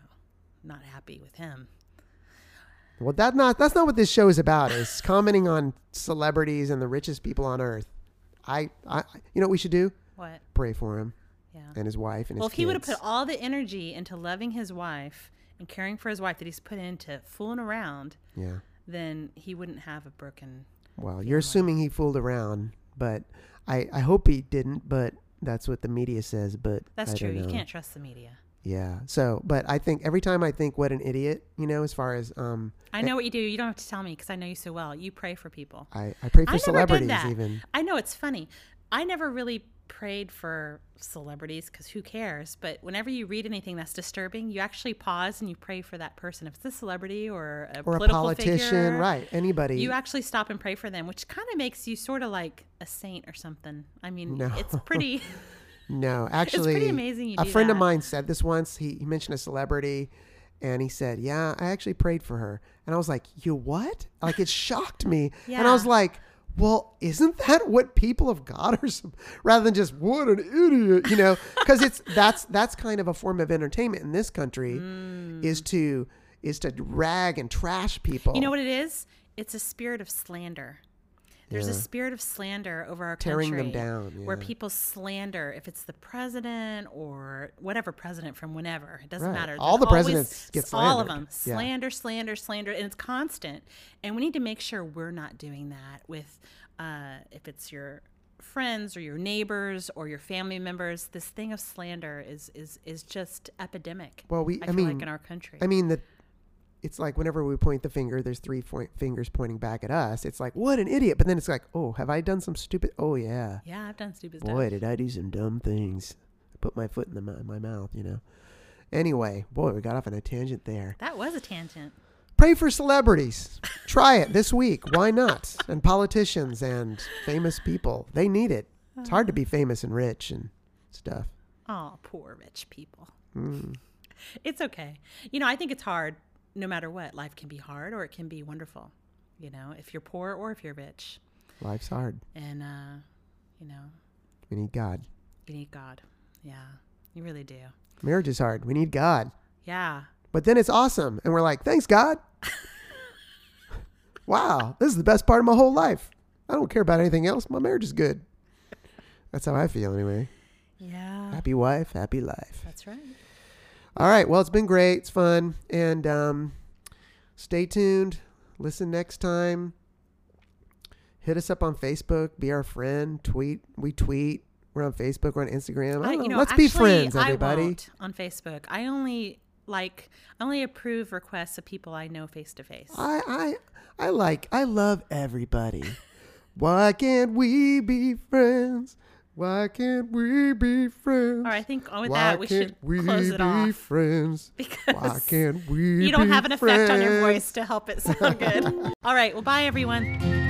Speaker 2: not happy with him.
Speaker 1: Well, that not that's not what this show is about. Is commenting on celebrities and the richest people on earth. I, I, you know what we should do?
Speaker 2: What?
Speaker 1: Pray for him
Speaker 2: Yeah.
Speaker 1: and his wife and
Speaker 2: Well,
Speaker 1: his
Speaker 2: if he would have put all the energy into loving his wife and caring for his wife that he's put into fooling around,
Speaker 1: yeah.
Speaker 2: then he wouldn't have a broken.
Speaker 1: Well, you're assuming he fooled around, but I, I hope he didn't. But that's what the media says. But
Speaker 2: That's
Speaker 1: I
Speaker 2: true. You can't trust the media.
Speaker 1: Yeah. So, but I think every time I think, what an idiot, you know, as far as um,
Speaker 2: I know what you do. You don't have to tell me because I know you so well. You pray for people.
Speaker 1: I, I pray for
Speaker 2: I
Speaker 1: celebrities even.
Speaker 2: I know it's funny. I never really prayed for celebrities because who cares? But whenever you read anything that's disturbing, you actually pause and you pray for that person. If it's a celebrity or a
Speaker 1: Or a politician,
Speaker 2: figure,
Speaker 1: right? Anybody.
Speaker 2: You actually stop and pray for them, which kind of makes you sort of like a saint or something. I mean,
Speaker 1: No.
Speaker 2: it's pretty.
Speaker 1: No, actually, it's pretty
Speaker 2: amazing you
Speaker 1: a friend of mine said this once. He, he mentioned a celebrity, and he said, "Yeah, I actually prayed for her." And I was like, "You what?" Like it shocked me, and I was like, "Well, isn't that what people of God are?" sup- Rather than just "What an idiot," you know, because it's that's that's kind of a form of entertainment in this country,
Speaker 2: Mm.
Speaker 1: is to is to rag and trash people.
Speaker 2: You know what it is? It's a spirit of slander. There's a spirit of slander over our
Speaker 1: Tearing them
Speaker 2: country
Speaker 1: down,
Speaker 2: where people slander if it's the president or whatever president from whenever. It doesn't
Speaker 1: Right.
Speaker 2: matter.
Speaker 1: All the
Speaker 2: always
Speaker 1: presidents get
Speaker 2: s- all of
Speaker 1: slandered.
Speaker 2: them
Speaker 1: Yeah.
Speaker 2: slander, slander, slander, and it's constant. And we need to make sure we're not doing that with uh, if it's your friends or your neighbors or your family members. This thing of slander is is is just epidemic.
Speaker 1: Well, we-
Speaker 2: I,
Speaker 1: I
Speaker 2: feel
Speaker 1: mean-
Speaker 2: like in our country.
Speaker 1: I mean that it's like whenever we point the finger, there's three point fingers pointing back at us. It's like, what an idiot. But then it's like, oh, have I done some stupid? Oh, yeah.
Speaker 2: yeah, I've done stupid stuff.
Speaker 1: Boy, did I do some dumb things. I put my foot in the, mou- my mouth, you know. Anyway, boy, we got off on a tangent there.
Speaker 2: That was a tangent.
Speaker 1: Pray for celebrities. Try it this week. Why not? And politicians and famous people. They need it. It's hard to be famous and rich and stuff.
Speaker 2: Oh, poor rich people.
Speaker 1: Mm.
Speaker 2: It's okay. You know, I think it's hard no matter what. Life can be hard or it can be wonderful. You know, if you're poor or if you're rich.
Speaker 1: Life's hard.
Speaker 2: And, uh, you know,
Speaker 1: We need God.
Speaker 2: you need God. Yeah, you really do.
Speaker 1: Marriage is hard. We need God.
Speaker 2: Yeah.
Speaker 1: But then it's awesome. And we're like, thanks, God. wow, this is the best part of my whole life. I don't care about anything else. My marriage is good. That's how I feel, anyway.
Speaker 2: Yeah.
Speaker 1: Happy wife, happy life.
Speaker 2: That's right.
Speaker 1: All right. Well, it's been great. It's fun. And um, stay tuned. Listen next time. Hit us up on Facebook. Be our friend. Tweet. We tweet. We're on Facebook. We're on Instagram. I
Speaker 2: I- you
Speaker 1: know. Let's be
Speaker 2: actually,
Speaker 1: friends,
Speaker 2: I
Speaker 1: everybody.
Speaker 2: on Facebook. I only like, I only approve requests of people I know face to face.
Speaker 1: I, I, I like, I love everybody. Why can't we be friends? Why can't we be friends?
Speaker 2: All right, I think with
Speaker 1: Why
Speaker 2: that we should
Speaker 1: we
Speaker 2: close it
Speaker 1: be
Speaker 2: off
Speaker 1: friends? Why can't we
Speaker 2: you don't have an effect on your voice to help it sound good. All right, well, bye everyone.